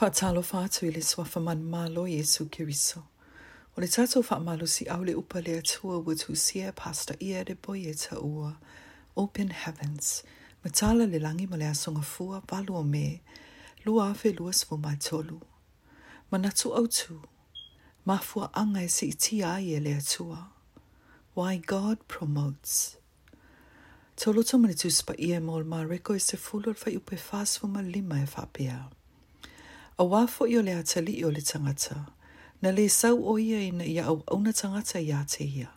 Whaatalofa atu i fa man malo Yesu Kiriso. O le fa malo si au le upa le atua ua tusia pasta ia de boi ta ua. Open Heavens. Matala le langi ma le asonga fua walu o me. Lu afe lua svo ma tolu. natu au tu. fua anga e si iti ai e le atua. Why God Promotes. tomani tu spa ia mol ma reko e se fulol fa upe fasvo ma lima e fapea. A wafo i o le atali i o le tangata. Na le sau o ia ina ia au na tangata ia te ia.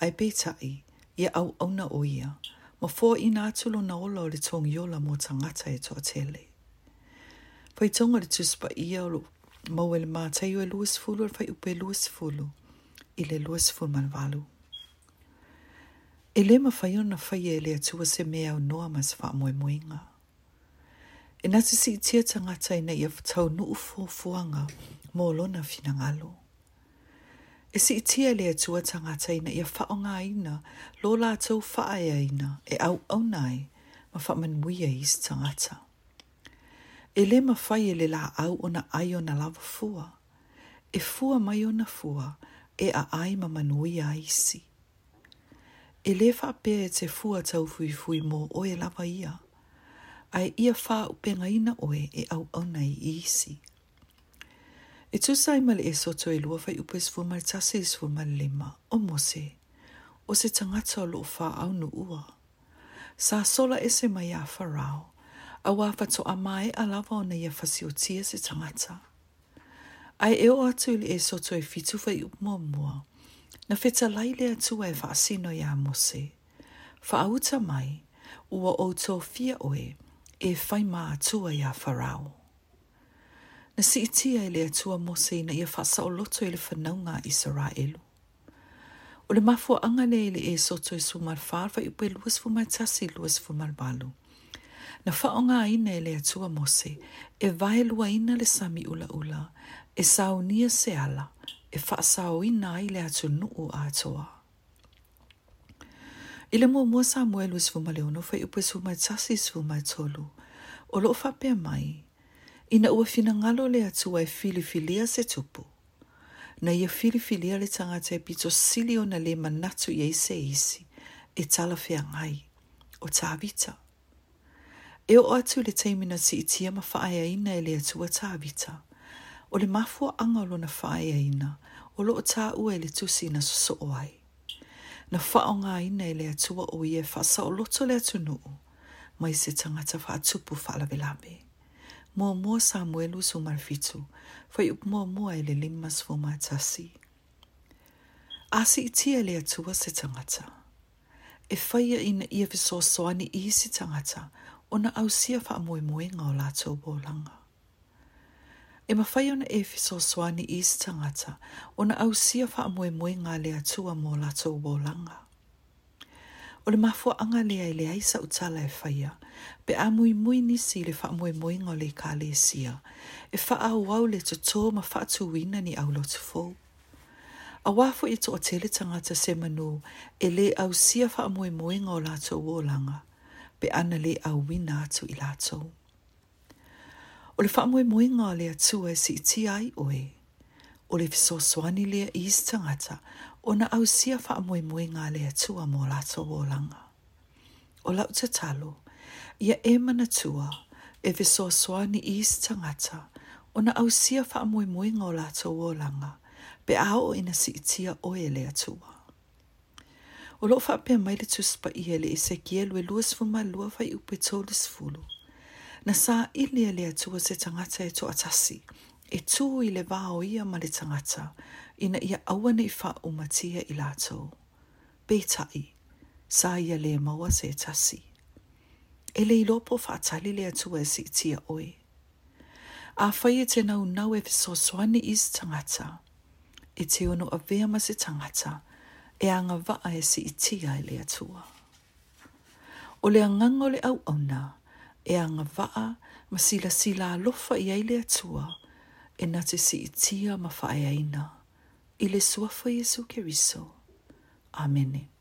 Ai peitai, ia au na o ia. Ma fō ina atulo na ola o le tōngi ola mō tangata e toa tele. Pai tonga le tuspa ia au lo mau ele mātai o e luas fulu ar fai upe luas fulu. I le luas fulu manwalu. E le fai ona fai e le atua se mea au noa mas wha moe moinga. E nga te si tia tangata i nei a tau nuu fuanga mō lona fina ngalo. E si tia lea tua tangata i nei a whaonga ina, lō la tau whaaya ina e au au nai ma whamanuia i si tangata. E le ma whai e le la au ona ai ona lava fua, e fua mai ona fua e a ai ma manuia i si. E le whapea e te fua tau fui fui mō oe lava ia, e ai ia fa upenga ina oe e au au nei i isi. E tu sai mali e soto e lua fai upes fu mali tase is fu mali lima o mose o se tangata o loo fa au nu ua. Sa sola e se mai a farao a wafa to amae a lava o nei a fasi o tia se tangata. Ai eo atu ili e soto e fitu fai upo mua mua na feta laile atu e fa asino ya mose. Fa auta mai ua o to fia oe e whai mā atua i wharao. Na si iti ai le atua mose na i a whasa o loto i le whanaunga i sara elu. O le mafu anga le le e soto i sumar whārwa i upe luas fumai tasi luas fumar balu. Na whaonga ina i le atua mose e vae lua ina le sami ula ula e saunia se ala e whaasau ina i le atu nuu atoa. I le mua mua Samuel wis fuma le ono fai upe suma tasi suma tolu. O lo fa pe mai. I na ua fina ngalo le atua e filifilia se tupu. Na ia filifilia le tangata e pito silio na le manatu i eise isi. E tala fea ngai. O tavita. E o atu le teimina si itia ma faaya ina e le atua tavita. O le mafua angalo na faaya ina. O lo o ta ue le tusi na soso oai. So na whaonga i nei lea tua o ie whasa o loto lea tunu mai se tangata wha atupu whalawelame. Mua mua Samuelu su marfitu, whai up mua mua e le limmas fu mātasi. Asi i tia lea tua se tangata. E whaia ina ia viso soani i se tangata, ona ausia wha moe inga ngau lato wolanga. langa. E mawhai ona e swani i tangata, ona au sia wha amoe moe ngā le atua mō lato wōlanga. O le mafua anga le aisa utala e whaia, pe a mui mui nisi le wha moe moe ngā le ka le sia, e wha au au le tō ma wha tuwina ni au lotu fōu. A wafo i tō tele tangata se manu, e le au sia wha moe ngā lato wōlanga, pe ana le au wina atu i O le whamoe moe ngā lea tua si i ti ai oe. O le fiso swani lea i istangata, o na au sia whamoe moe ngā lea tua mō lato o langa. O lau te talo, ia e mana tua, e fiso swani i istangata, o na au sia whamoe moe ngā lato o langa, pe au o ina si i tia oe lea tua. O lo whapea mai le tuspa i hele i se kielwe luas fuma lua fai upe tolis fulu na sa ili e le atua se tangata e to atasi. E tū i le vā o ia ma le tangata, ina ia awa nei wha o matia i lato. Bētai, sa ia le maua se tasi. E le ilopo wha atali le atua e si tia oe. A whai e tēnau nau e fiso swani i se tangata. E te ono a vea ma se tangata, e anga waa e si tia i le atua. O le anganga le au au nāu, e anga waa ma sila sila lofa i aile atua e na te si itia ma whae aina. I le suafo Jesu Keriso. Amenit.